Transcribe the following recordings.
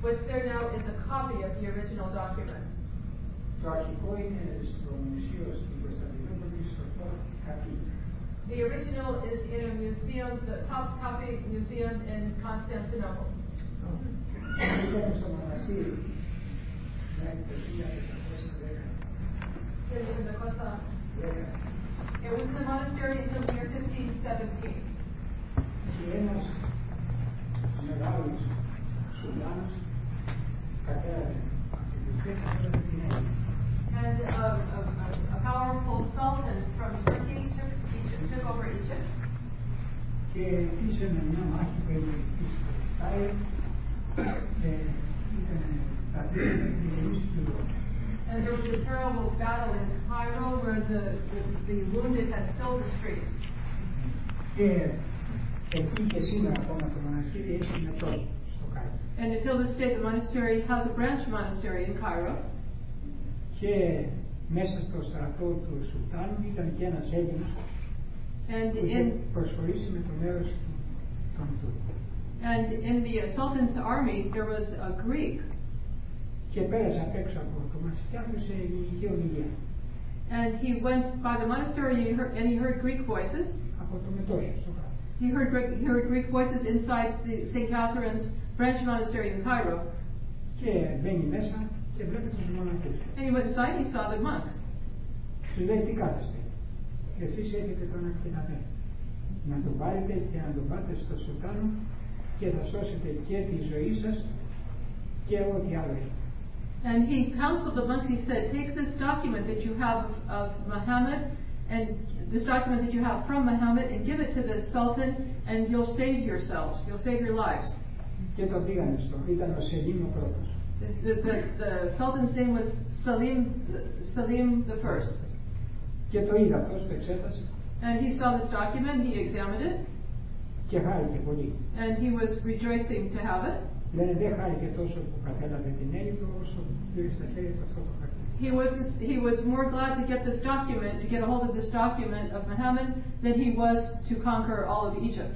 which there now is a copy of the original document. The original is in a museum, the Topkapi museum in Constantinople. It was in the monastery in the year 1517. And um, a, a, a powerful sultan from Turkey took, Egypt, took over Egypt. que hizo una unión mágica And there was a terrible battle in Cairo where the, the, the wounded had filled the streets. And until this day, the monastery has a branch monastery in Cairo. Και μέσα στο στρατό του Σουλτάνου ήταν και ένας Έλληνας And που είχε in, προσχωρήσει με το μέρος του των Τούρκων. and in the sultan's army, there was a Greek. Και πέρασε απ' έξω από το μας και άκουσε η Ιερή Ομιλία And he went by the monastery and he heard, and he heard Greek voices. από το μετώχιο στο Κάιρο. He heard, Greek- he heard Greek voices inside the St. Catherine's branch monastery in Cairo. Και μπαίνει μέσα και βλέπει τους μοναχούς. And he went inside and he saw the monks. Του λέει τι κάθεστε. Εσείς έχετε τον ακτιναμένο. Να τον πάρετε και να τον πάτε στο Σουλτάνο και θα σώσετε και τη ζωή σας και ό,τι άλλο έχει. And he counseled the monks, he said, Take this document that you have of Muhammad, and this document that you have from Muhammad, and give it to the Sultan, and you'll save yourselves. You'll save your lives. Και τον πήγανε στο, ήταν ο Σελίμ ο πρώτος. This, the, the, the Sultan's name was Salim, Salim the First. Και το είδε αυτός, το εξέτασε And he saw this document, he examined it, και χάρηκε πολύ. and he was rejoicing to have it. Λένε δεν χάρηκε τόσο που κατέλαβε την Αίγυπτο όσο πήρε στα χέρια του αυτό το χαρτί. He was, he was more glad to get this document, to get a hold of this document of Muhammad, than he was to conquer all of Egypt.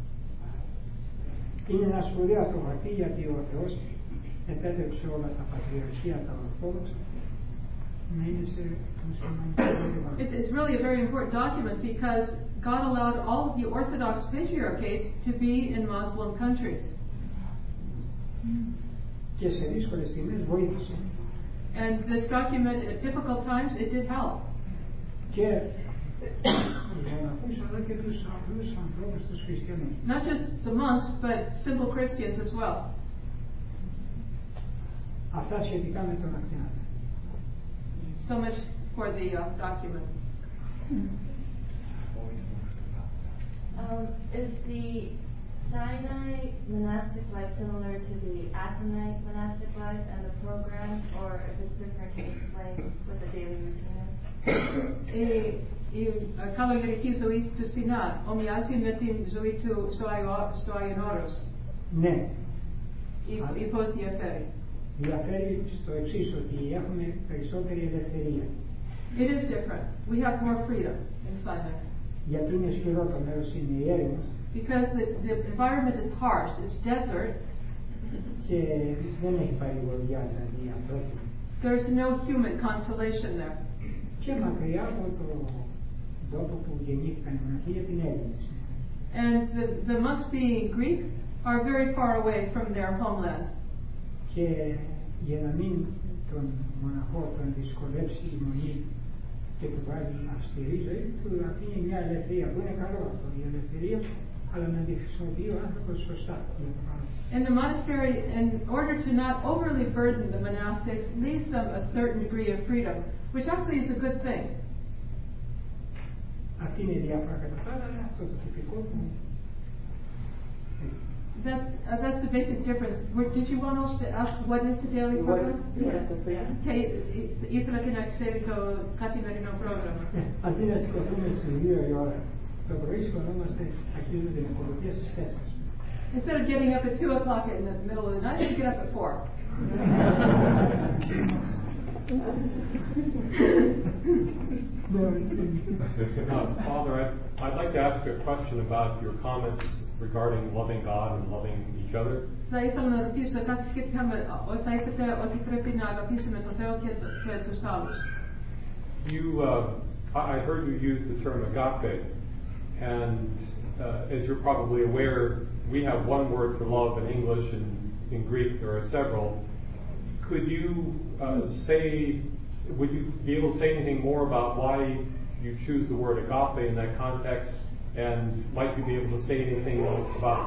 Είναι ένα σπουδαίο αυτό χαρτί γιατί ο Θεός επέτρεψε όλα τα πατριαρχία, τα ορθόδοξα να είναι σε μουσουλμανικό περιβάλλον. It's, it's really a very important document because God allowed all of the Orthodox patriarchates to be in Muslim countries. Και σε δύσκολες στιγμές βοήθησε. And this document, at difficult times, it did help. Και Not just the monks, but simple Christians as well. So much for the uh, document. Um, is the Sinai monastic life similar to the Athonite monastic life and the program, or if it's different, can you explain what the daily routine is? Η, η ε, καλογερική ζωή του Σινά ομοιάζει με την ζωή του στο, Άιο, στο Άγιον Όρος. Ναι, Ή, ή πώς διαφέρει. διαφέρει στο εξής ότι έχουμε περισσότερη ελευθερία. It is different. We have more freedom in Sinai. Γιατί είναι σκληρό το μέρος, είναι η έρημος Because the, the environment is harsh, it's desert, και δεν έχει παρηγοριά δηλαδή ανθρώπινη. there's no human consolation there. Και μακριά από το And the, the monks being Greek are very far away from their homeland. Και για να μην τον μοναχό τον δυσκολεύσει η μονή και του βάλει αυστηρή ζωή, του αφήνει μια ελευθερία που είναι καλό αυτό η ελευθερία, αλλά να τη χρησιμοποιεί ο άνθρωπος σωστά για το πάνω. And the monastery, in order to not overly burden the monastics, leaves them a certain degree of freedom, which actually is a good thing. Αυτή είναι η διάφορα κατά τα άλλα, αλλά αυτό το τυπικό που That's, uh, that's the basic difference. Were- Did you want us to ask what is the daily program? Και ήθελα και να ξέρει το καθημερινό πρόγραμμα. Ε, Αντί να σηκωθούμε στις 2 η ώρα, το πρωί σηκωνόμαστε, αρχίζουμε την ακολουθία στις 4. Instead of getting up at 2 o'clock in the middle of the night, you get up at 4. Uh, Father, I'd, I'd like to ask a question about your comments regarding loving God and loving each other. Θα ήθελα να ρωτήσω κάτι σχετικά με όσα είπατε ότι πρέπει να αγαπήσουμε τον Θεό και, το- και τους άλλους. You, uh, I I heard you use the term agape, and uh, as you're probably aware, we have one word for love in English, and in Greek there are several. Could you uh, say, would you be able to say anything more about why you choose the word agape in that context, and might you be able to say anything about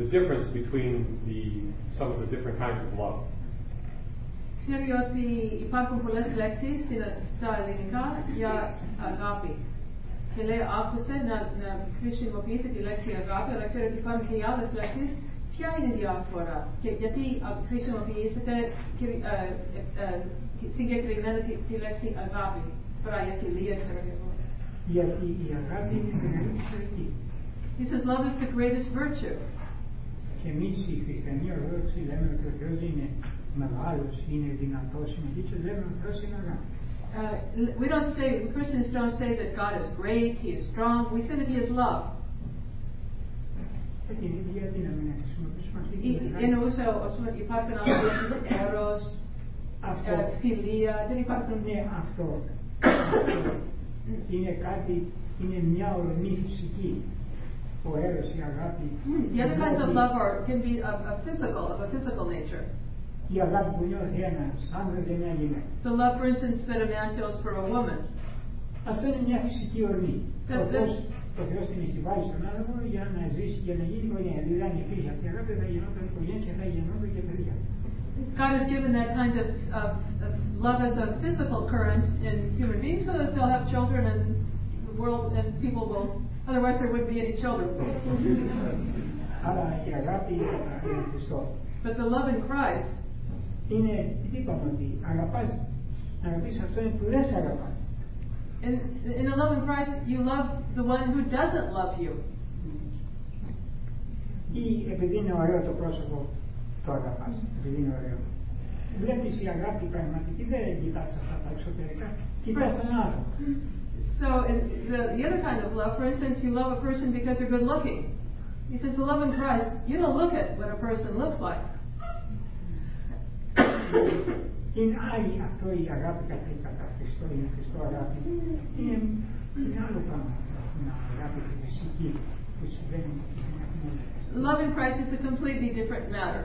the difference between the some of the different kinds of love? Ξέρει ότι υπάρχουν πολλές λέξεις στην- στα ελληνικά για αγάπη. Και λέει, άκουσε να, να χρησιμοποιείτε τη λέξη αγάπη, αλλά ξέρω ότι υπάρχουν και οι άλλες λέξεις. Ποια είναι η διάφορα και γιατί α, χρησιμοποιήσετε και- ε, ε, ε, συγκεκριμένα τη, τη λέξη αγάπη, παρά για φιλία, ξέρω και εγώ. Γιατί η αγάπη είναι η μεγαλύτερη σωτηρία. He says love is the greatest virtue. Και εμεί οι χριστιανοί Ορθόδοξοι λέμε ότι ο Θεό είναι μεγάλο, είναι δυνατό, είναι δίκαιο, λέμε ότι ο Θεό είναι αγάπη. Uh, we don't say, Christians don't say that God is great, He is strong. We say that He is love. Και την ίδια δύναμη να χρησιμοποιήσουμε αυτή την Ή- αγάπη. Εννοούσε ως πούμε, υπάρχουν άλλες λέξεις, έρος, Αυτό ε, φιλία, δεν υπάρχουν είναι αυτό. Αυτό είναι κάτι, είναι μια ορμή φυσική. Ο έρος, η αγάπη. Mm, The other kinds of νιώθει- love are, can be of, of physical, of a physical nature. Η αγάπη που νιώθει ένας άνδρας για μια γυναίκα. The love, for instance, that a man feels for a woman. Αυτό είναι μια φυσική ορμή. That's Ο it. Θεός, ο Θεός την έχει βάλει στον άνθρωπο για να ζήσει, για να γίνει οικογένεια. Δηλαδή αν υπήρχε αυτή η αγάπη θα γινόταν οικογένεια και θα γινόταν και παιδιά. God has given that kind of, of, of love as a physical current in human beings so that they'll have children and the world and people will, otherwise there wouldn't be any children. Άρα η αγάπη είναι Χριστό. But the love in Christ Είναι, τι είπαμε ότι αγαπάς, να αγαπείς αυτόν που δεν σε αγαπά. In, in the love in Christ, you love the one who doesn't love you. Ή επειδή είναι ωραίο το πρόσωπο, το αγαπάς. Επειδή είναι ωραίο. Βλέπεις η αγάπη πραγματική, δεν κοιτάς αυτά τα εξωτερικά. Κοιτάς τον άλλο. So, in the, the other kind of love, for instance, you love a person because they're good looking. He says, the love in Christ, you don't look at what a person looks like. Είναι άλλη αυτό η αγάπη κατά, κατά Χριστό, είναι Χριστό αγάπη. Είναι, είναι άλλο πράγμα. Μια αγάπη τη φυσική που συμβαίνει στην καθημερινή. Love in Christ is a completely different matter.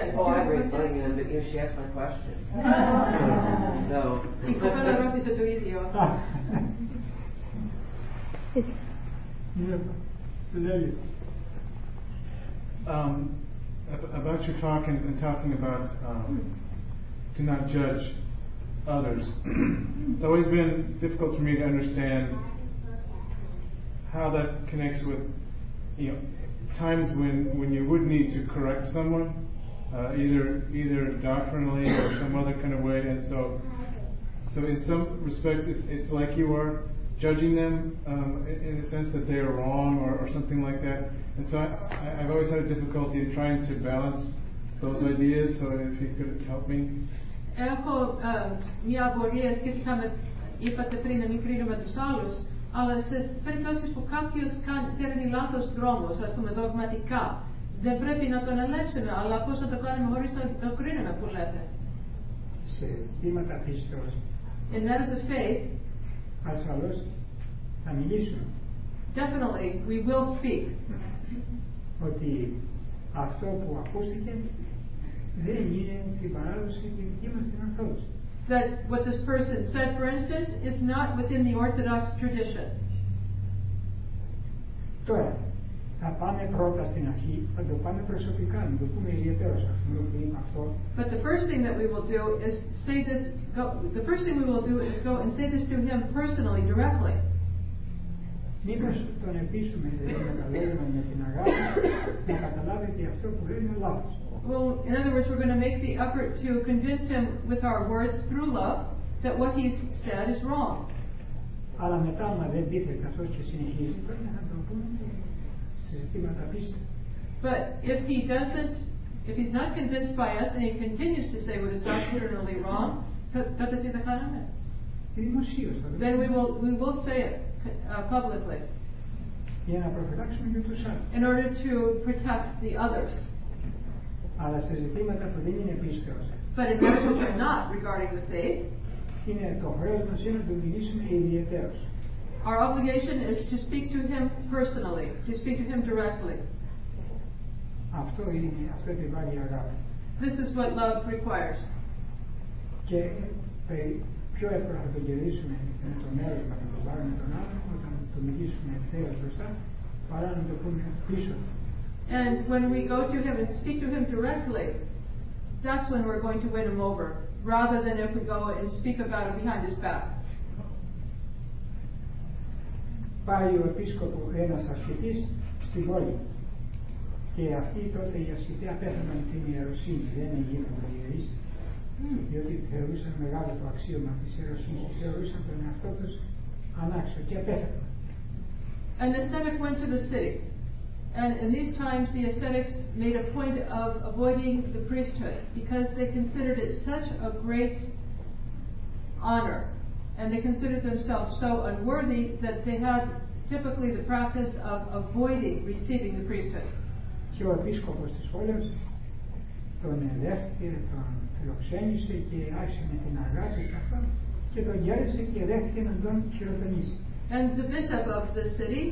I but you know, she asked my question. so. yeah. Um, about your talk and, and talking about um, to not judge others. it's always been difficult for me to understand how that connects with you know times when when you would need to correct someone uh, either either doctrinally or some other kind of way, and so so in some respects it's it's like you are judging them um, in in the sense that they are wrong or, or something like that. And so I, I, I've always had a difficulty in trying to balance those ideas. So if you could help me. Έχω ε, μια απορία σχετικά με, είπατε πριν να μην κρίνουμε τους άλλους, Αλλά σε περιπτώσεις που κάποιος κάνει- παίρνει λάθος δρόμος, ας πούμε δογματικά, δεν πρέπει να τον ελέγξουμε, αλλά πώς να το κάνουμε χωρίς να το κρίνουμε που λέτε; Σε ζητήματα πίστεως In matters of faith, ασφαλώς θα μιλήσουμε definitely we will speak. ότι αυτό που ακούστηκε δεν είναι στην παράδοση τη δική μας την Ορθόδοξη. That what this person said, for instance, is not within the Orthodox tradition. Τώρα, θα πάμε πρώτα στην αρχή, θα το πάμε προσωπικά, να το πούμε ιδιαίτερως αυτό που είπα αυτό, But the first thing that we will do is say this. Go, the first thing we will do is go and say this to him personally, directly. μήπως τον επίσουμε δηλαδή με τα λόγια μας, με την αγάπη, να καταλάβει ότι αυτό που λέει είναι λάθος. Well, in other words, we're going to make the effort to convince him with our words through love that what he's said is wrong. Αλλά μετά, άμα δεν πείθεται αυτό και συνεχίζει, πρέπει να το πούμε σε ζητήματα πίστη. But if he doesn't, if he's not convinced by us and he continues to say what is doctrinally wrong, th- τότε τι θα κάνουμε? Δημοσίως θα το Then we πούμε, will we will say it uh, publicly για να προφυλάξουμε και τους άλλους. in order to protect the others. Αλλά σε ζητήματα που δεν είναι πίστεως, But in matters which are not regarding the faith, είναι το χρέος μας είναι να του μιλήσουμε ιδιαίτερως. our obligation is to speak to him personally, to speak to him directly. Αυτό είναι, αυτό επιβάλλει η αγάπη. This is what love requires. Και περι- πιο εύκολα θα το κερδίσουμε με το μέρος να το πάρουμε τον άνθρωπο όταν το μιλήσουμε ευθέως μπροστά παρά να το πούμε πίσω. And when we go to him and speak to him directly, that's when we're going to win him over, rather than if we go and speak about it behind his back. Πάει ο επίσκοπος ένας ασκητής στην πόλη και αυτοί τότε οι ασκητοί απέθαναν την ιεροσύνη, δεν γίνονται ιερείς διότι θεωρούσαν μεγάλο το αξίωμα της ιεροσύνης, θεωρούσαν τον εαυτό τους ανάξιο και απέθαναν. An ascetic went to the city. And in these times, the ascetics made a point of avoiding the priesthood because they considered it such a great honor. And they considered themselves so unworthy that they had typically the practice of avoiding receiving the priesthood. Και ο επίσκοπος της πόλης τον δέχτηκε, τον φιλοξένησε και άρχισε με την αγάπη και αυτό και τον γέρισε και δέχτηκε να τον χειροτονήσει. And the bishop of the city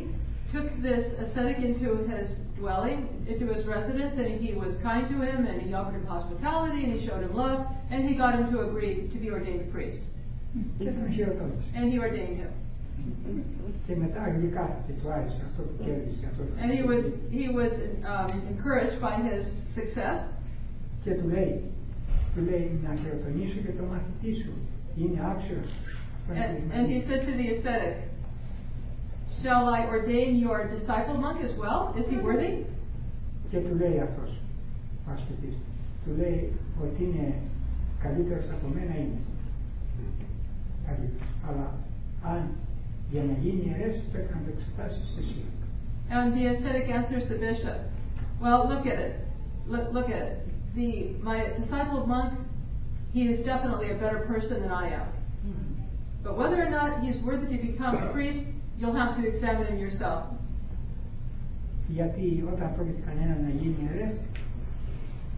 took this ascetic into his dwelling, into his residence, and he was kind to him, and he offered him hospitality, and he showed him love, and he got him to agree to be ordained a priest. Και τον χειροτόνησε. And he ordained him. Και μετά γλυκάθηκε, του άρεσε αυτό που κέρδισε, αυτό που And he was he was um, encouraged by his success, Και του λέει, του λέει να χειροτονήσω και το μαθητή σου. Είναι άξιος. Αυτό είναι and, το and he σημαντικό. said to the ascetic, "Shall I ordain your disciple monk as well? Is he worthy?" Και του λέει αυτός ο ασκητής. Του λέει ότι είναι καλύτερος από μένα είναι. Καλύτερος. Αλλά αν για να γίνει ιερές πρέπει να το εξετάσεις εσύ. And the ascetic answers the bishop, Well, look at it. Look, look at it. The, my disciple monk, he is definitely a better person than I am. But whether or not he's worthy to become a priest, you'll have to examine him yourself. Γιατί όταν πρόκειται κανένα να γίνει ιερές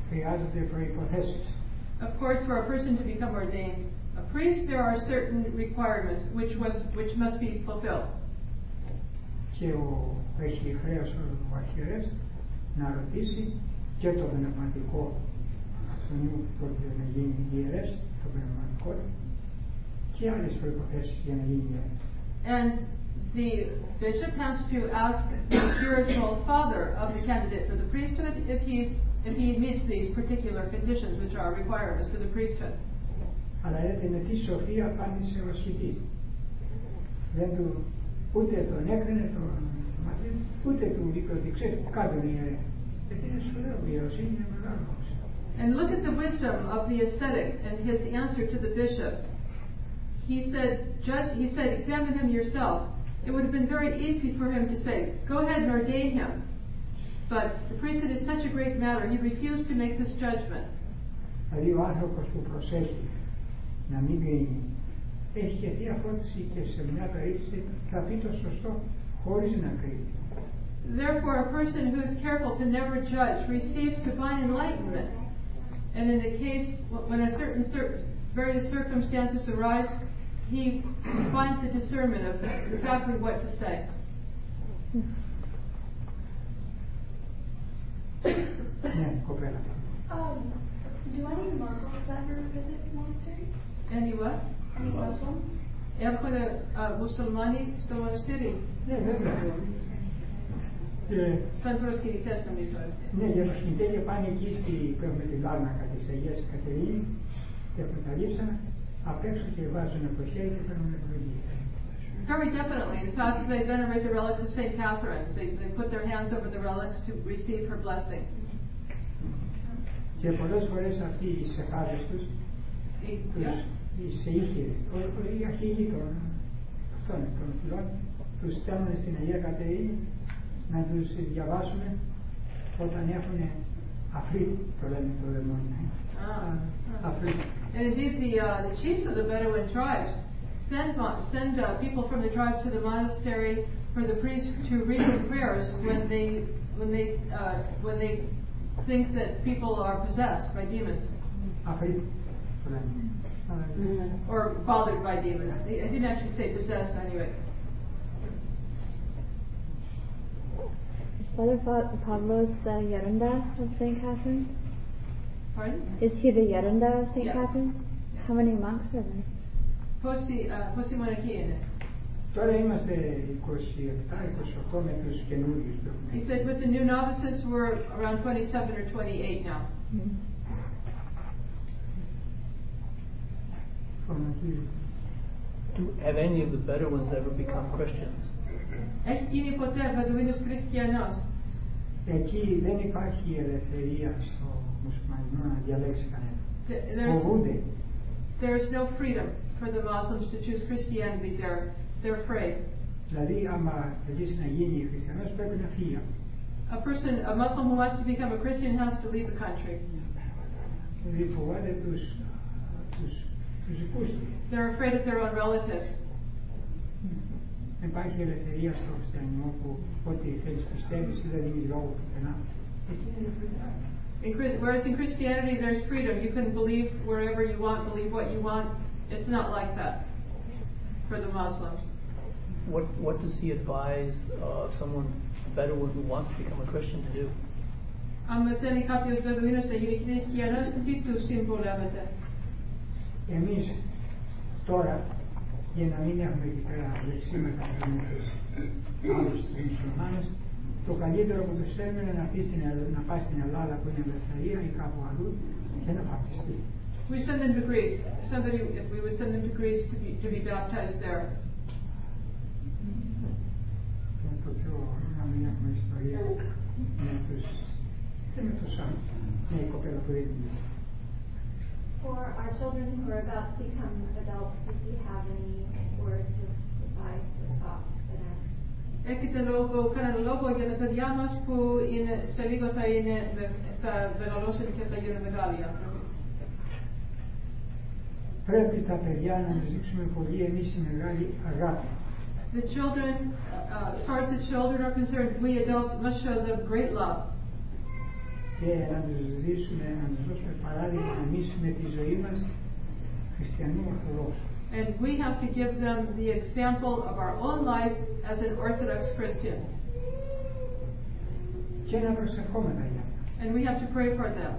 χρειάζονται προϋποθέσεις. Of course, for a person to become ordained a priest, there are certain requirements which, was, which must be fulfilled. Και ο, έχει χρέος ο αρχιερές να ρωτήσει και το πνευματικό αυτόν που πρόκειται να γίνει ιερές, το πνευματικό του, και άλλες προϋποθέσεις για να γίνει ιερές. And the bishop has to ask the spiritual father of the candidate for the priesthood if he's if he meets these particular conditions which are requirements for the priesthood. Αλλά έτσι με τι σοφία απάντησε ο ασκητής. Δεν του ούτε τον έκρινε τον μαθητή, ούτε του είπε ότι ξέρει κάποιον είναι. Γιατί είναι σου λέω, η ιεροσύνη είναι μεγάλο. And look at the wisdom of the ascetic and his answer to the bishop. He said, Judge, he said, examine him yourself. It would have been very easy for him to say, go ahead and ordain him. But the priesthood is such a great matter. He refused to make this judgment. Δηλαδή ο άνθρωπος που προσέχει να μην κρίνει έχει και θεία φώτιση και σε μια περίπτωση θα πει το σωστό χωρίς να κρίνει. Therefore, a person who is careful to never judge receives divine enlightenment. And in the case when a certain cir- various circumstances arise, he finds the discernment of exactly what to say. Ναι, κοπέλα. Um, do any Muslims ever visit the Monastery? Any what? Any Muslims? Έρχονται uh, μουσουλμάνοι στο μοναστήρι. Ναι, βέβαια. Και, Σαν προσκυνητές νομίζω. ναι, για προσκυνητέ και πάνε εκεί στη, που έχουμε την λάρνακα της Αγίας Κατερίνης και αποκαλύψαν απ' έξω και βάζουν το χέρι και παίρνουν ευλογία. Very definitely. In fact, they venerate the relics of St. Catherine. They, they put their hands over the relics to receive her blessing. Και πολλές φορές αυτοί οι σεχάδες τους, They- τους yeah. οι σεΐχηρες, ο- ο- οι αρχηγοί των, αυτών, των φυλών, τους στέλνουν στην Αγία Κατερίνη να τους διαβάσουν όταν έχουν αφρί, το λένε το δαιμόνιο. ε. Ah. Αφρί. And indeed, the, uh, the chiefs of the Bedouin tribes send, mo- send uh, people from the tribe to the monastery for the priest to read the prayers when they, when they, uh, when they think that people are possessed by demons Αφρί, το λένε. or bothered by demons. He, he didn't actually say possessed anyway. Is Father Pa- Pablos the Yarunda of St. Catherine's? Pardon? Is he the Yarunda of St. Yeah. Catherine's? How many monks are there? Πόσοι, uh, πόσοι μοναχοί είναι. Τώρα είμαστε 27-28 με τους καινούριους που He έχουμε. said with the new novices we're around 27 or 28 now. Do, have any of the Bedouins ever become Christians? Εκεί δεν υπάρχει ελευθερία στο μουσουλμανισμό να διαλέξει There is no freedom for the Muslims to choose Christianity there. They're afraid. Δηλαδή, άμα θέλεις να γίνει χριστιανός, πρέπει να φύγει. A person, a Muslim who wants to become a Christian, has to leave the country. Δηλαδή, φοβάται τους They're afraid of their own relatives. Δεν υπάρχει ελευθερία στο χριστιανισμό που ό,τι θέλεις πιστεύεις ή δεν δίνεις λόγο πουθενά. Εκεί είναι ελευθερία. In, Chris- whereas in Christianity, there's freedom. You can believe wherever you want, believe what you want. It's not like that for the Muslims. What, what does he advise uh, someone, a Bedouin who wants to become a Christian to do? Αν θέλει κάποιος Βεδουίνος να γίνει χριστιανός, τι του συμβουλεύεται. Εμείς τώρα, για να μην έχουμε εκεί πέρα λεξίματα με τους άλλους τους μουσουλμάνες, το καλύτερο που τους θέλουμε είναι να, αφήσει στην Ελλ- να πάει στην Ελλάδα που είναι ελευθερία ή κάπου αλλού και να βαπτιστεί. We send them to Greece. Somebody, if we would send them to Greece to be, to be baptized there. Και το πιο να μην έχουμε ιστορία με τους και με τους άλλους. Ναι, η κοπέλα που δεν είναι. For our children who are about to become adults, if you have any words of advice or thoughts that are Έχετε λόγο, κανένα λόγο για τα παιδιά μας που είναι, σε λίγο θα, είναι, με- θα μεγαλώσουν και θα γίνουν μεγάλοι άνθρωποι. Πρέπει στα παιδιά να τους δείξουμε πολύ εμείς οι μεγάλοι αγάπη. The children, uh, as far as the children are concerned, we adults must show them great love. Και να τους δώσουμε, να τους δώσουμε παράδειγμα εμείς με τη ζωή μας χριστιανού Ορθοδόξου. And we have to give them the example of our own life as an Orthodox Christian. Και να προσευχόμεθα για αυτά. And we have to pray for them.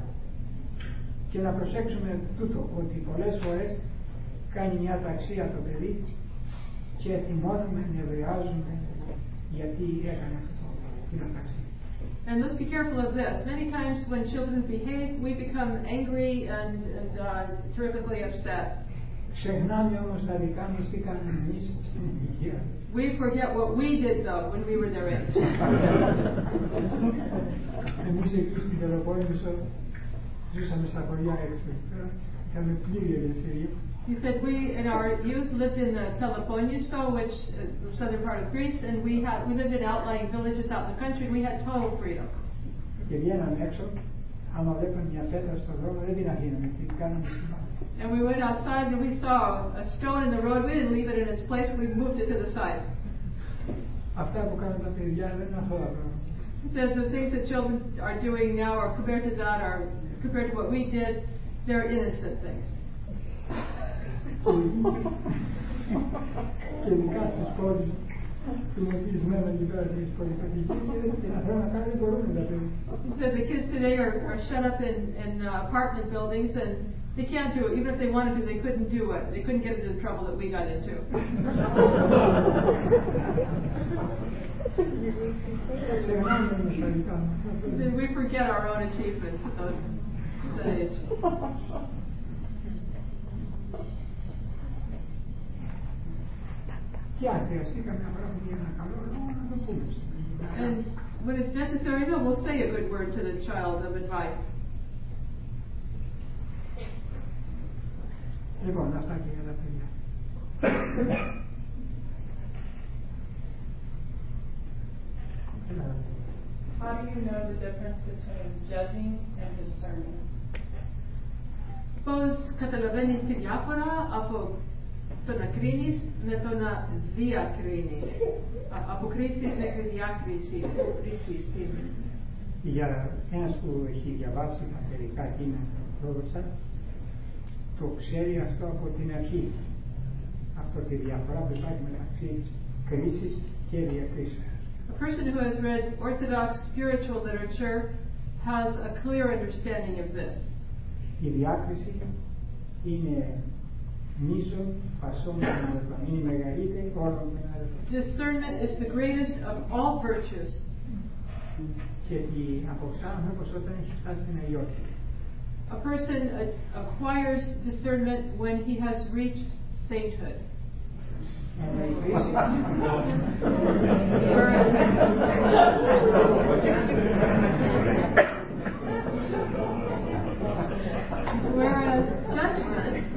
Και να προσέξουμε τούτο, ότι πολλές φορές κάνει μια ταξία το παιδί και θυμώνουμε, νευριάζουμε γιατί έκανε αυτό την αταξία. And let's be careful of this. Many times when children behave, we become angry and, and uh, terrifically upset. Ξεχνάμε όμως τα δικά μας τι κάνουμε εμείς στην ηλικία. We forget what we did though when we were their age. Εμείς εκεί στην Πελοπόννησο ζούσαμε στα χωριά έξω. Τώρα είχαμε πλήρη ελευθερία. You said we in our youth lived in uh, California, so which is the southern part of Greece, and we had we lived in outlying villages out in the country. We had total freedom. And we went outside and we saw a stone in the road. We didn't leave it in its place. We moved it to the side. It says the things that children are doing now are compared to that are compared to what we did. They're innocent things. He said the kids today are, are shut up in, in uh, apartment buildings and they can't do it. Even if they wanted to, they couldn't do it. They couldn't get into the trouble that we got into. we forget our own achievements at those at that age. λόγο να το πούμε. And when it's necessary, though, we'll say a good word to the child of advice. Λοιπόν, αυτά και για τα παιδιά. Έλα. How do you know the difference between judging and discerning? Πώς καταλαβαίνεις τη διάφορα από το να κρίνεις με το να διακρίνεις. Α- Από κρίσεις μέχρι διάκρισης, κρίσεις την Για ένας που έχει διαβάσει τα παιδικά κείμενα πρόδοξα, το ξέρει αυτό από την αρχή. Αυτό τη διαφορά που υπάρχει μεταξύ κρίσης και διακρίσεως. A person who has read Orthodox spiritual literature has a clear understanding of this. Η διάκριση είναι Discernment is the greatest of all virtues. A person acquires discernment when he has reached sainthood. whereas, judgment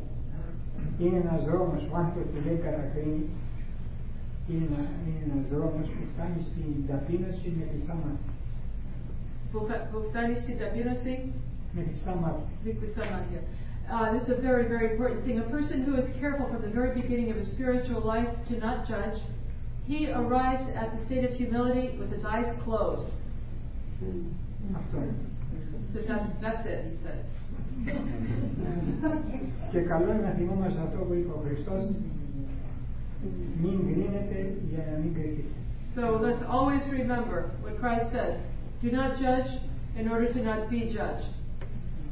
Tiene nas romas foarte de caracăini, tiene, na, tiene nas romas puftanisti dapinosti mefisama. Puftanisti dapinosti? Mefisamatya. Mefisamatya. Uh, this is a very, very important thing. A person who is careful from the very beginning of his spiritual life to not judge, he arrives at the state of humility with his eyes closed. Mm. So that's, that's it, he said. Και καλό είναι να θυμόμαστε αυτό που είπε ο Χριστός, μην κρίνετε για να μην κρυθείτε. So let's always remember what Christ said. Do not judge in order to not be judged.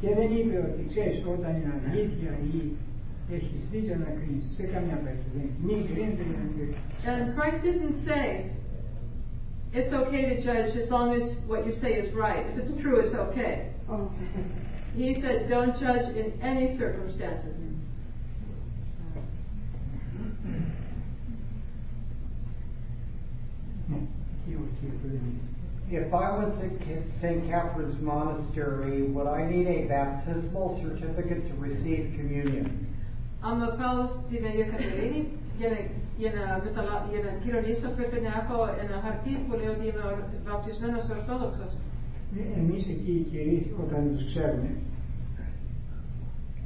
Και δεν είπε ότι ξέρεις όταν είναι αλήθεια ή έχεις δίκιο να κρίνεις. Σε καμιά περίπτωση. δεν. Μην κρίνετε για να μην κρυθείτε. And Christ didn't say it's okay to judge as long as what you say is right. If it's true, it's okay. He said, don't judge in any circumstances. If I went to St. Catherine's Monastery, would I need a baptismal certificate to receive communion? Am baptismenos. Να έχω ένα χαρτί που λέει ότι είμαι ορ- βαπτισμένος Ορθόδοξος. Ναι, Εμείς εκεί οι κυρίες όταν τους ξέρουμε,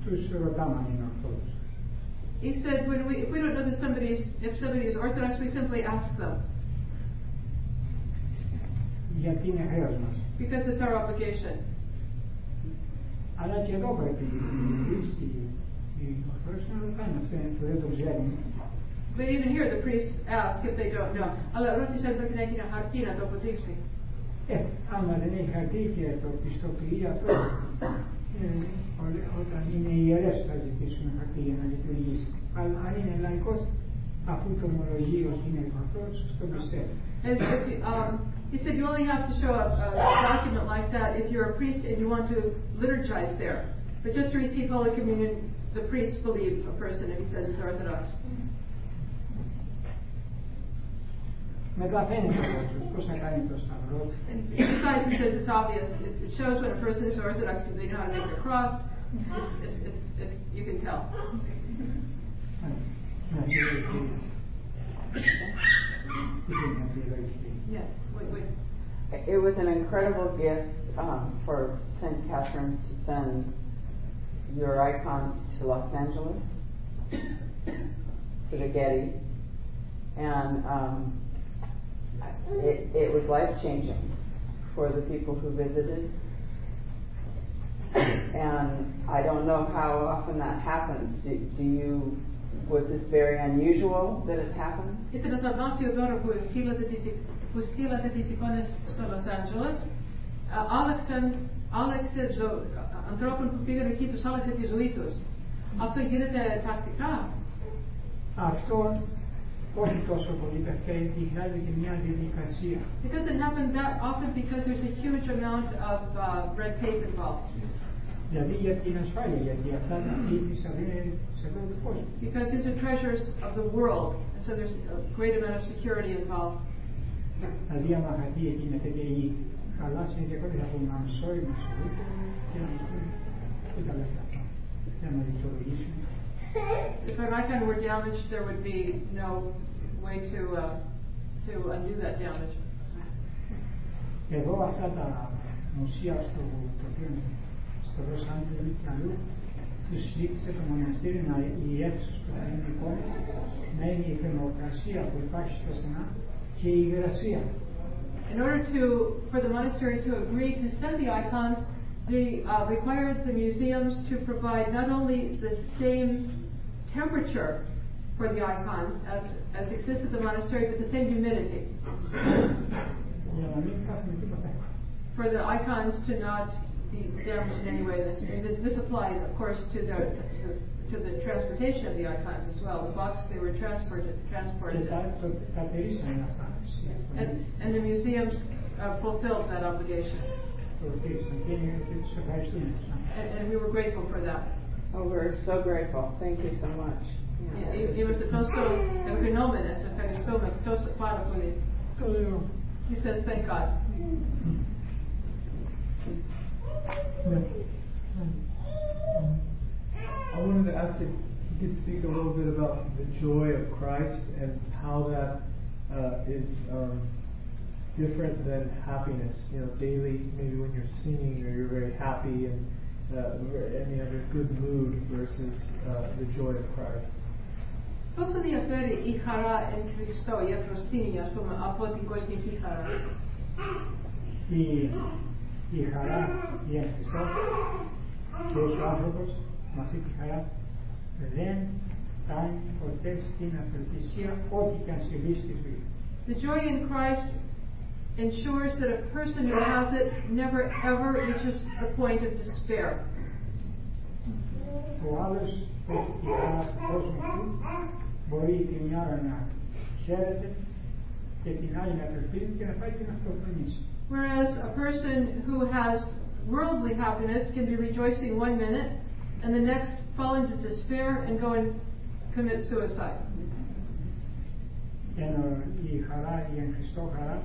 τους ρωτάμε αν είναι ορθόδοξοι. He said when we, if we don't know that somebody's, if somebody is Orthodox, we simply ask them Γιατί είναι χρέος μας. because it's our obligation. Αλλά και εδώ πρέπει οι χρήστοι, οι ορθόδοξοι να ρωτάνε αυτό είναι που δεν το ξέρουν. But even here, the priests ask if they don't know. Αλλά ρώτησε αν πρέπει να έχει ένα χαρτί να το αποδείξει. Ε, άμα δεν έχει χαρτί και το πιστοποιεί αυτό, ε, ό- όταν είναι ιερές θα ζητήσουν χαρτί για να λειτουργήσει. Αλλά αν είναι λαϊκός, αφού το ομολογεί ότι είναι ορθόδοξος, το πιστεύει. And if you, um, he said you only have to show a, a document like that if you're a priest and you want to liturgize there. But just to receive Holy Communion, the priests believe a person if he says he's Orthodox. megafenitoid, of course mechanitos now. Besides, he says it's obvious. It, shows when a person is Orthodox they know how to make a cross. You can tell. Yes. Wait, wait. It was an incredible gift um, for St. Catherine's to send your icons to Los Angeles, to the Getty, and um, it, it was life changing for the people who visited. And I don't know how often that happens. Do, do you, was this very unusual that it happened? Ήταν θαυμάσιο δώρο που στείλατε τις, που στείλατε τις εικόνες στο Los Angeles. Α, Άλλαξαν, άλλαξε ζω, ανθρώπων που πήγαν εκεί, τους άλλαξε τη ζωή τους. Αυτό γίνεται τακτικά. Αυτό όχι τόσο πολύ παιδιά, γιατί χρειάζεται μια διαδικασία. It doesn't happen that often because there's a huge amount of uh, red tape involved. Δηλαδή για την ασφάλεια, γιατί αυτά τα τύπησα δεν είναι σε όλο τον κόσμο. Because these are treasures of the world, and so there's a great amount of security involved. Δηλαδή άμα χαθεί εκείνη αυτή και η χαλάσει είναι και ακόμα θα πούμε I'm sorry, με συγχωρείτε και να μας πούνε If an icon were damaged, there would be no way to uh, to undo that damage. Εδώ αυτά τα μουσεία στο το οποίο είναι στο Los Angeles και αλλού τους ζήτησε το μοναστήρι να οι αίθουσες που θα είναι εικόνες να είναι η θερμοκρασία που υπάρχει στα στενά και η υγρασία. In order to for the monastery to agree to send the icons, they uh, required the museums to provide not only the same temperature for the icons as, as exists at the monastery, but the same humidity. for the icons to not be damaged in any way. This, this, applied, of course, to the, the, to the transportation of the icons as well. The boxes they were transported transported. And, and the museums uh, fulfilled that obligation. And, and we were grateful for that. Oh, we're so grateful. Thank you so much. Yeah. He says, thank God. I wanted to ask if you could speak a little bit about the joy of Christ and how that uh, is um, different than happiness. You know, daily, maybe when you're singing or you're very happy and uh, any other good mood versus uh, the joy of Christ. Πώς διαφέρει η χαρά εν Χριστώ, η ευφροσύνη, ας πούμε, από την κοσμική χαρά. Η, η χαρά, η εν Χριστώ και ο άνθρωπος με αυτή τη χαρά δεν φτάνει ποτέ στην απελπισία ό,τι και αν συμβεί στη ζωή. The joy in Christ ensures that a person who has it never ever reaches the point of despair. Ο άλλος που έχει τη χαρά του κόσμου του μπορεί τη μια ώρα να χαίρεται και την άλλη να απελπίζεται και να πάει και να αυτοκτονήσει. Whereas a person who has worldly happiness can be rejoicing one minute and the next fall into despair and go and commit suicide. Ενώ η χαρά, η εν Χριστώ χαρά,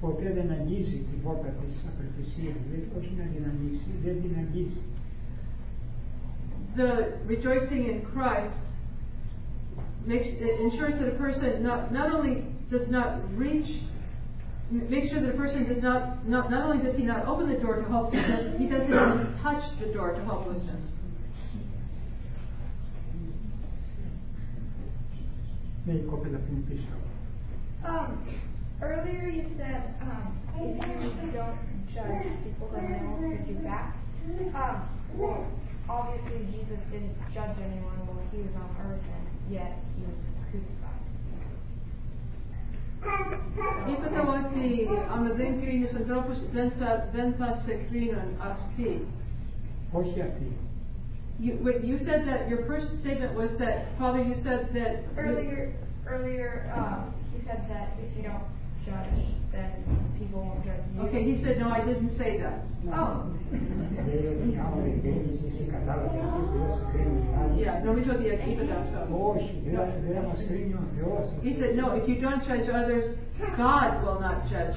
ποτέ δεν αγγίζει την πόρτα της απελπισίας. Δεν όχι να την ανοίξει, δεν την αγγίζει. The rejoicing in Christ makes it ensures that a person not, not only does not reach make sure that a person does not, not not only does he not open the door to hopelessness, he doesn't even touch the door to hopelessness. Ναι, η κοπέλα που είναι πίσω. Um, earlier you said um, if you don't judge people, then they won't hold you back. Um, well, obviously Jesus didn't judge anyone while he was on earth, and yet he was crucified. Είπατε ότι αν δεν κρίνεις ανθρώπους δεν θα, δεν θα σε κρίνουν αυτοί. Όχι αυτή. Wait, you said that your first statement was that, Father, you said that... Earlier, earlier um, he said that if you don't judge, then people won't judge you. Okay, he said, no, I didn't say that. No. Oh. yeah, no, dijo de aquí. He said, no, if you don't judge others, God will not judge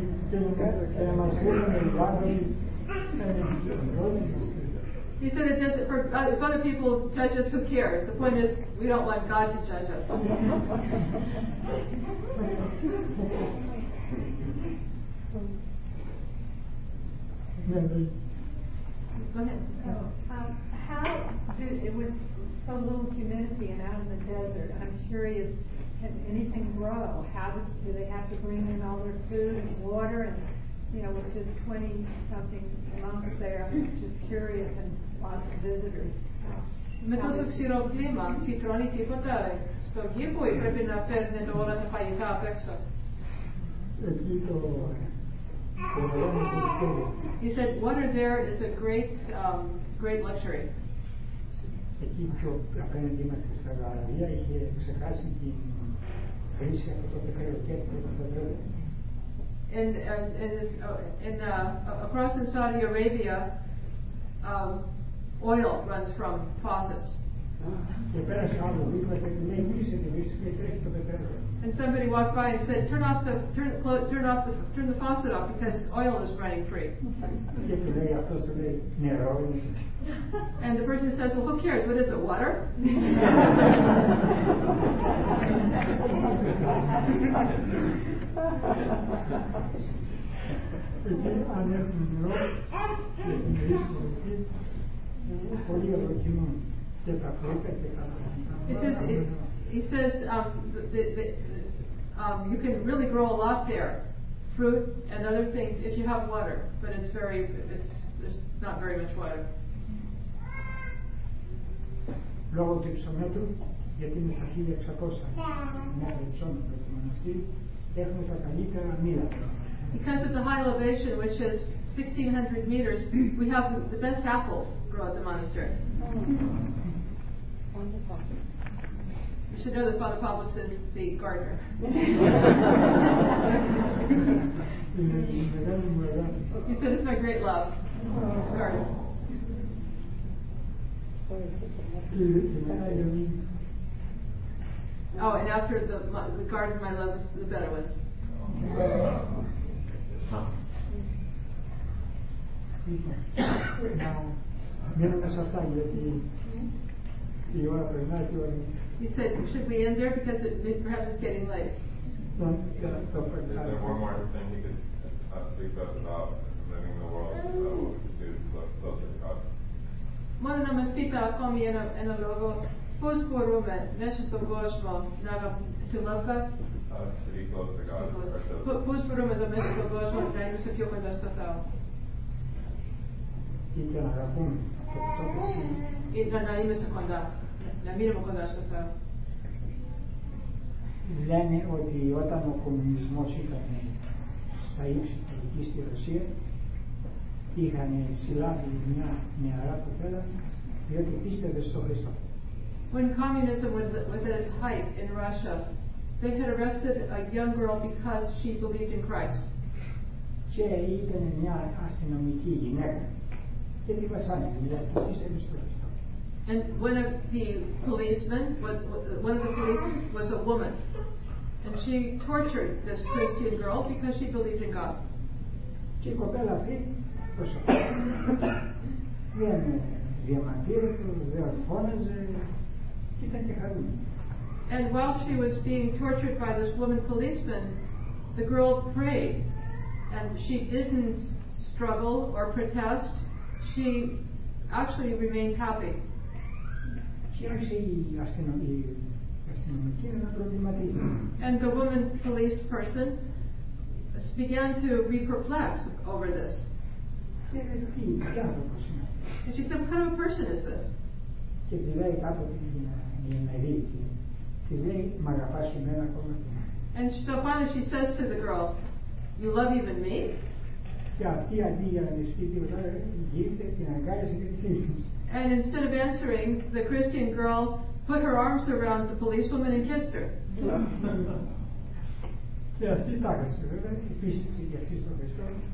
you. He said it doesn't, for, uh, if other people judge us, who cares? The point is, we don't want God to judge us. Go ahead. So, um, how it was so little humidity and out in the desert, I'm curious can anything grow? How do, do they have to bring in all their food and water and, you know, with just 20 something monks there? I'm just curious and lots of visitors. Με τόσο ξηρό κλίμα, φυτρώνει τίποτα στον κήπο ή πρέπει να φέρνετε όλα τα φαγητά απ' έξω. Εκεί το το μεγάλο πολιτικό. He said water there is a great, um, great luxury. Εκεί πιο απέναντι μας στη Σαουδαραβία είχε ξεχάσει την and as in, this, in uh, across in Saudi Arabia, um, oil runs from faucets. And somebody walked by and said, "Turn off the turn, clo- turn off the turn the faucet off because oil is running free." And the person says, Well, who cares? What is it, water? he says, it, he says um, the, the, the, um, you can really grow a lot there, fruit and other things, if you have water. But it's very, it's, there's not very much water. Because of the high elevation, which is 1600 meters, we have the best apples grow at the monastery. Wonderful. You should know that Father Pablo is the gardener. he said, It's my great love, garden. Oh, and after the, my, the garden my love is the Bedouins. ones. He said, should we end there because it, perhaps it's getting late? One more thing he could uh, speak to us about living the world, uh, what we closer to God. Μόνο να μας πείτε ακόμη ένα, ένα λόγο πώς μπορούμε μέσα στον κόσμο να αγα- to love God, Uh, to be close to God, or to Πο- πώς μπορούμε εδώ μέσα στον κόσμο να είμαστε πιο κοντά στο Θεό Ή και να αγαπούμε αυτό που είναι. ή να, να είμαστε κοντά, να μείνουμε κοντά στο Θεό. Λένε ότι όταν ο κομμουνισμός ήταν στα ύψη εκεί στη Ρωσία, είχαν συλλάβει μια νεαρά κοπέλα διότι πίστευε στο Χριστό. When communism was, was at its height in Russia, they had arrested a young girl because she believed in Christ. Και ήταν μια αστυνομική γυναίκα και τη βασάνιζε, δηλαδή πίστευε στο Χριστό. And one of the policemen was one of the police was a woman, and she tortured this Christian girl because she believed in God. Και η κοπέλα αυτή προσωπικά δεν διαμαρτύρεται, δεν φώναζε και ήταν και χαρούμενη. And while she was being tortured by this woman policeman, the girl prayed. And she didn't struggle or protest. She actually remained happy. Και άρχισε η αστυνομική, η αστυνομική να προβληματίζει. And the woman police person began to be perplexed over this. And she said, What kind of a person is this? And so finally she says to the girl, You love even me? And instead of answering, the Christian girl put her arms around the policewoman and kissed her.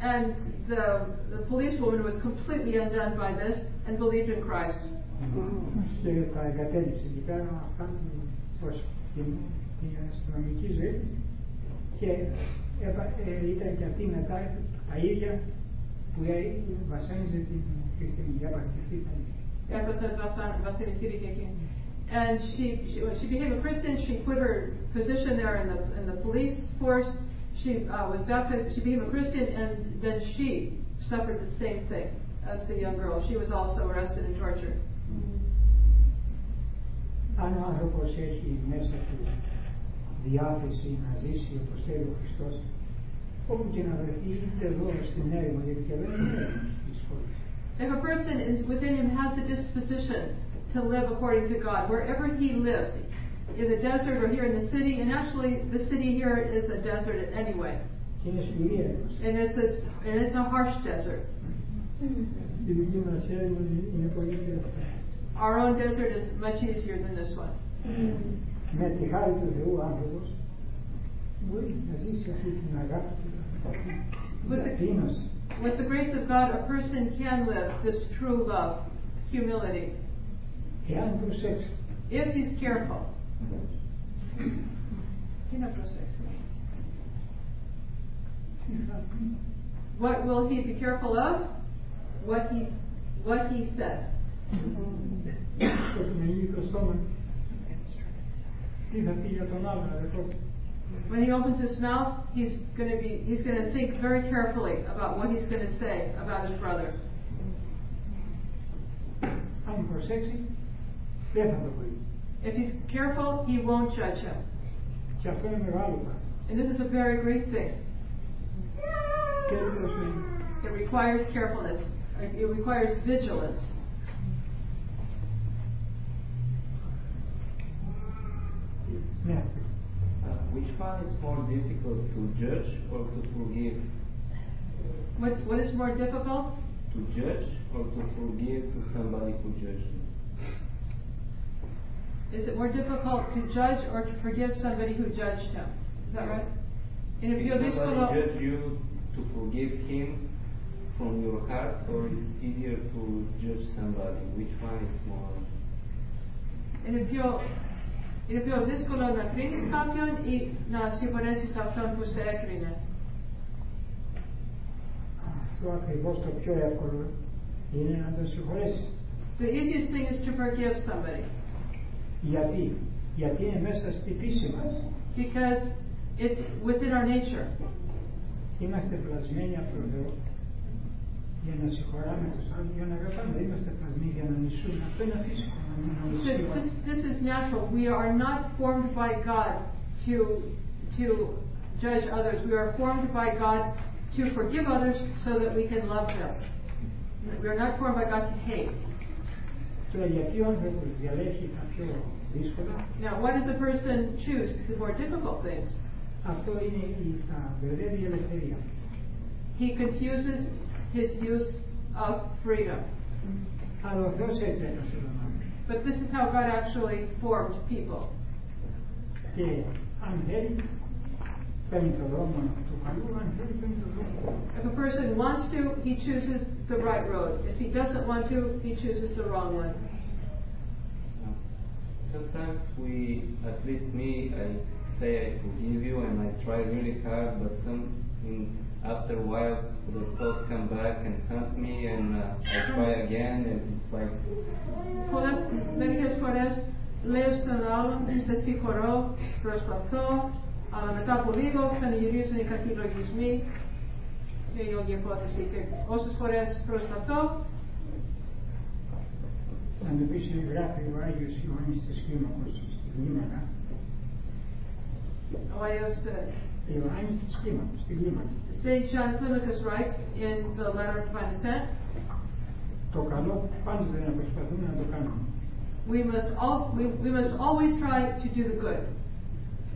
And the, the policewoman was completely undone by this and believed in Christ. And she, she, she became a Christian, she quit her position there in the, in the police force She uh, was baptized, she became a Christian, and then she suffered the same thing as the young girl. She was also arrested and tortured. Αν ο άνθρωπος έχει μέσα του διάθεση να ζήσει όπως θέλει ο Χριστός, όπου και να βρεθεί είτε εδώ στην έρημο, γιατί και εδώ είναι έρημο στις πόλεις. If a person is within him has the disposition to live according to God, wherever he lives, in the desert or here in the city. And actually, the city here is a desert anyway. And it's a, and it's a harsh desert. Our own desert is much easier than this one. With the, with the grace of God, a person can live this true love, humility. If he's careful. What will he be careful of? What he what he says. When he opens his mouth, he's going to be he's going to think very carefully about what he's going to say about his brother. I'm for sexy. Definitely. If he's careful, he won't judge him. And this is a very great thing. It requires carefulness. It requires vigilance. Yeah. Uh, which one is more difficult to judge or to forgive? What, what is more difficult? To judge or to forgive to somebody who judges Is it more difficult to judge or to forgive somebody who judged him? Is that right? And if If you're this somebody fellow, judged you to forgive him from your heart, or it's easier to judge somebody? Which one is more? είναι πιο, είναι πιο δύσκολο να κρίνεις κάποιον ή να συγχωρέσεις αυτόν που σε έκρινε. Αυτό ακριβώς το πιο εύκολο είναι να τον συγχωρέσει. The easiest thing is to forgive somebody Γιατί, γιατί είναι μέσα στη φύση μας. because it's within our nature. Είμαστε πλασμένοι από τον Θεό για να συγχωράμε τους άλλους, για να αγαπάμε. Δεν είμαστε πλασμένοι για να νησούμε. Αυτό είναι φυσικό. να μην So νησούμε. this, this is natural. We are not formed by God to, to judge others. We are formed by God to forgive others so that we can love them. We are not formed by God to hate. Now, why does a person choose the more difficult things? He confuses his use of freedom. But this is how God actually formed people. If a person wants to, he chooses the right road. If he doesn't want to, he chooses the wrong one. Sometimes we, at least me, I say I forgive you and I try really hard, but some in, after a while the thought come back and haunt me, and uh, I try again, and it's like Πολλές, μερικές φορές λέω στον άλλον, σε συγχωρώ, προσπαθώ, αλλά μετά από λίγο ξαναγυρίζουν οι κακοί λογισμοί και η όλη υπόθεση. Και όσες φορές προσπαθώ, Να του πεις γράφει ο Άγιος Ιωάννης της Κλίμακος στη Κλίμακα. ο Άγιος ε, Ιωάννης της Κλίμακος, στην Κλίμακα. St. John Climacus writes in the letter of divine descent, Το καλό πάντοτε να προσπαθούμε να το κάνουμε. we must, also, we, we must always try to do the good.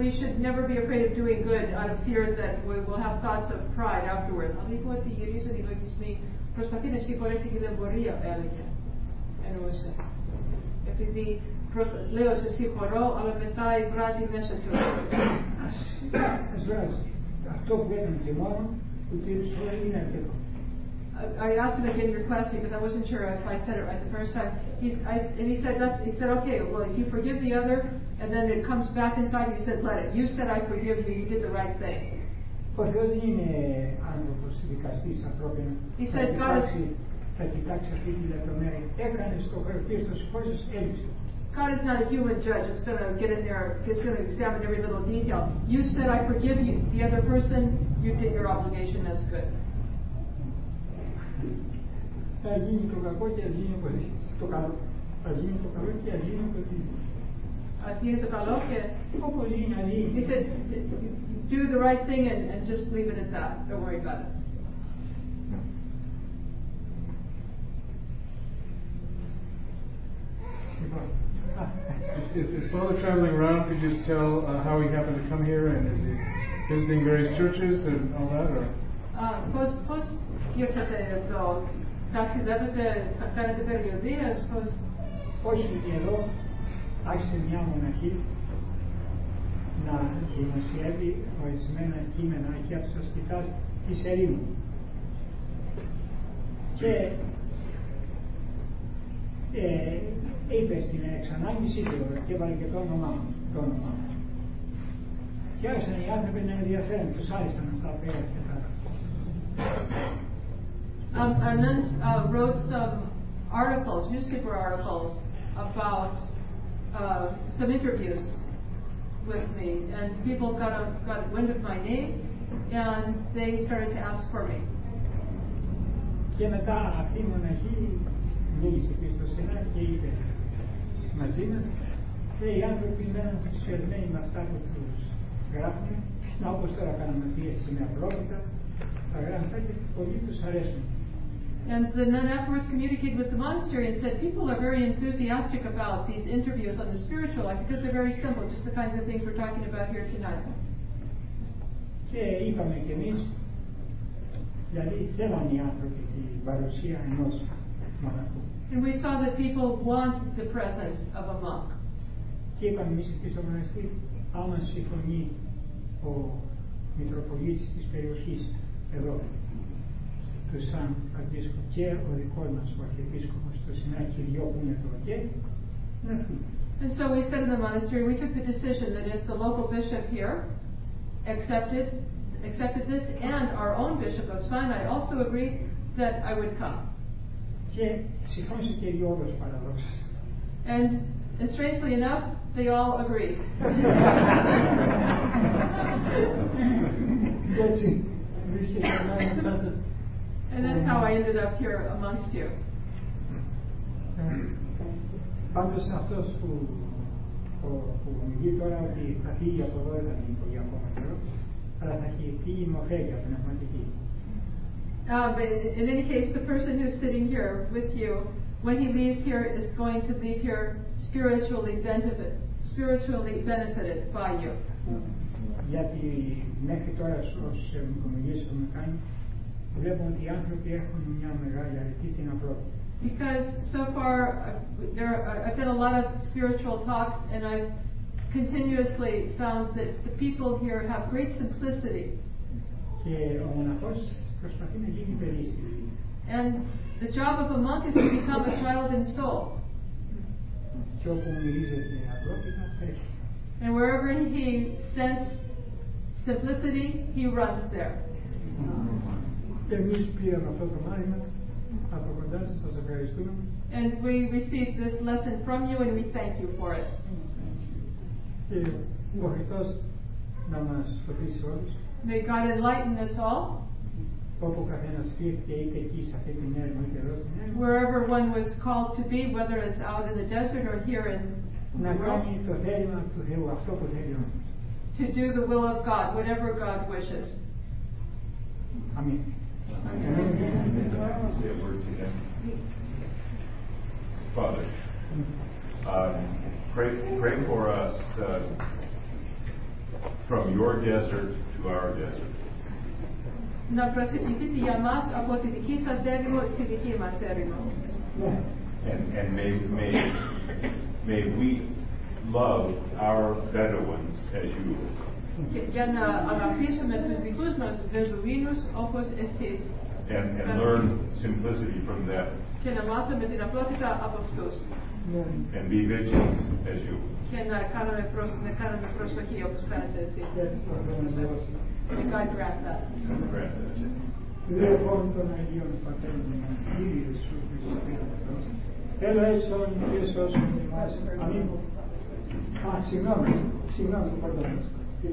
We should never be afraid of doing good out of fear that we will have thoughts of pride afterwards. Αν λοιπόν ότι γυρίζουν οι λογισμοί, προσπαθεί να συγχωρέσει και δεν μπορεί, έλεγε. Εννοούσε. Επειδή προσ- λέω σε συγχωρώ, αλλά μετά βράζει μέσα του. Ας βράζει. Αυτό που έκανε και μόνο, που τύπους τώρα είναι αρκετό. I- I asked him again your question because I wasn't sure if I said it right the first time. He's, I, and he said, that's, he said, okay, well, if you forgive the other, and then it comes back inside you, said, let it. You said, I forgive you, you did the right thing. Ο Θεός δεν είναι άνθρωπος δικαστής ανθρώπινο. He θα, said God is- κοιτάξει, θα κοιτάξει αυτή τη λεπτομέρεια. Έκανε το χαρτί, το σηκώσεις, έλειψε. God is not a human judge that's going to get in there, that's going to examine every little detail. You said, I forgive you, the other person, you did your obligation, that's good. Tadinho Así es, He said, do the right thing and, and just leave it at that. Don't worry about it. Is, Father traveling around? Could you just tell uh, how he happened to come here, and is he visiting various churches and all that? Or? Uh, posso, posso, ταξιδεύετε, θα κάνετε περιοδίες, πώς... όχι εδώ άρχισε μια μοναχή να δημοσιεύει ορισμένα κείμενα και από τους ασκητάς της ερήμου. Και ε, είπε στην εξανάγκηση και έβαλε και το όνομά μου. Το όνομά μου. Και άρχισαν οι άνθρωποι να ενδιαφέρουν, τους άρεσαν αυτά που έλεγε και τα Um, and then uh, wrote some articles, newspaper articles, about uh, some interviews with me, and people got a, got wind of my name, and they started to ask for me. Και μετά αυτή η μοναχή μίλησε και στο Σενά και είπε μαζί μας και οι άνθρωποι μένουν ενθουσιασμένοι με αυτά που τους γράφουν να όπως τώρα κάναμε αυτή έτσι με απλότητα τα γράφουν και πολλοί τους αρέσουν. And the nun afterwards communicated with the monastery and said, people are very enthusiastic about these interviews on the spiritual life because they're very simple, just the kinds of things we're talking about here tonight. Και είπαμε κι εμείς δηλαδή θέλαν οι άνθρωποι την παρουσία ενός μοναχού. And we saw that people want the presence of a monk. Και είπαμε εμείς εκεί στο μοναστήρι άμα συμφωνεί ο Μητροπολίτης της περιοχής εδώ του Σαν Φραντίσκο και ο δικός μας ο Αρχιεπίσκοπος στο Συνάκι δυο που είναι το ΟΚΕ να έρθουν. And so we said in the monastery, we took the decision that if the local bishop here accepted accepted this and our own bishop of Sinai also agreed that I would come. Και συμφώνησε και οι δυο όλους παραδόξως. And, and strangely enough, they all agreed. Και έτσι βρίσκεται ανάμεσά σας. And that's how I ended up here amongst you. Ε, Πάντως αυτός που, που, που μιλεί τώρα ότι θα φύγει από εδώ δεν θα μείνει πολύ ακόμα καιρό, αλλά θα έχει φύγει μορφέγια πνευματική. Uh, but in any case, the person who's sitting here with you, when he leaves here, is going to leave here spiritually benefit, spiritually benefited by you. Γιατί μέχρι τώρα όσες ομιλίες έχουμε κάνει, βλέπουμε ότι οι άνθρωποι έχουν μια μεγάλη αρετή την απλότητα. Because so far, uh, there are, I've done a lot of spiritual talks, and I've continuously found that the people here have great simplicity. Και ο μοναχός προσπαθεί να γίνει παιδί στη ζωή. And the job of a monk is to become a child in soul. Και όπου μυρίζεται απλότητα τρέχει. And wherever he senses simplicity, he runs there. Και εμείς πήραμε αυτό το μάθημα από κοντά σας, σας ευχαριστούμε. And we received this lesson from you, and we thank you for it. Και ο Χριστός να μας φωτίσει όλους. May God enlighten us all. Όπου ο καθένας κλείθηκε είτε εκεί σε αυτή την έρημο είτε εδώ στην έρημο. Wherever one was called to be, whether it's out in the desert or here in να κάνει το θέλημα του Θεού, αυτό που θέλει ο to do the will of God, whatever God wishes. Αμήν. Say a word to them. Father, um, pray, pray for us uh, from your desert to our desert. Να προσευχηθείτε για μας από τη δική σας έρημο στη δική μας έρημο. And, and may, may, may we love our Bedouins as you would. Και- Για να αγαπήσουμε τους δικούς μας Βεδουίνους όπως εσείς. And, and learn simplicity from them. Και να μάθουμε την απλότητα από αυτούς. And be vigilant as you would. Και να κάνουμε, προς, να κάνουμε προσοχή όπως κάνετε εσείς. May God grant that. Grant that. Λόγω των Αγίων Πατέρων ημών, Κύριε Ιησούς Χριστέ Θεός, ελέησον και σώσον ημάς. Αμήν. Α, συγγνώμη, συγγνώμη, πρώτα. Λοιπόν, So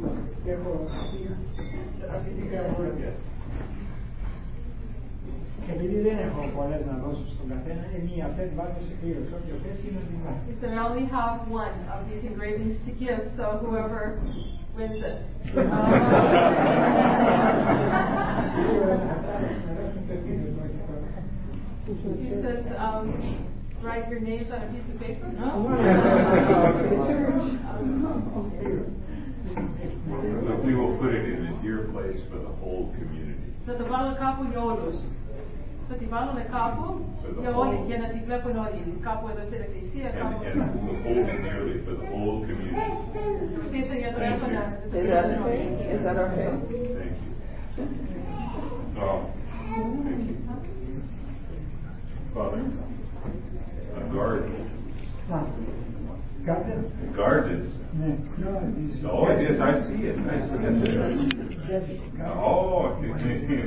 "I only have one of these engravings to give, so whoever wins it. he says, um, write your names on a piece of paper? But we will put it in a dear place for the whole community. Θα το βάλω κάπου για όλους. Θα τη βάλουμε κάπου για, όλοι, για να τη βλέπουν όλοι. Κάπου εδώ στην εκκλησία, And, κάπου and we'll hold it dearly for the whole community. πίσω για το έργο να Is that, is that okay? Thank you. Oh, thank you. Father, a garden. Garden? A garden. Oh, yes, I see it. I see it. Oh,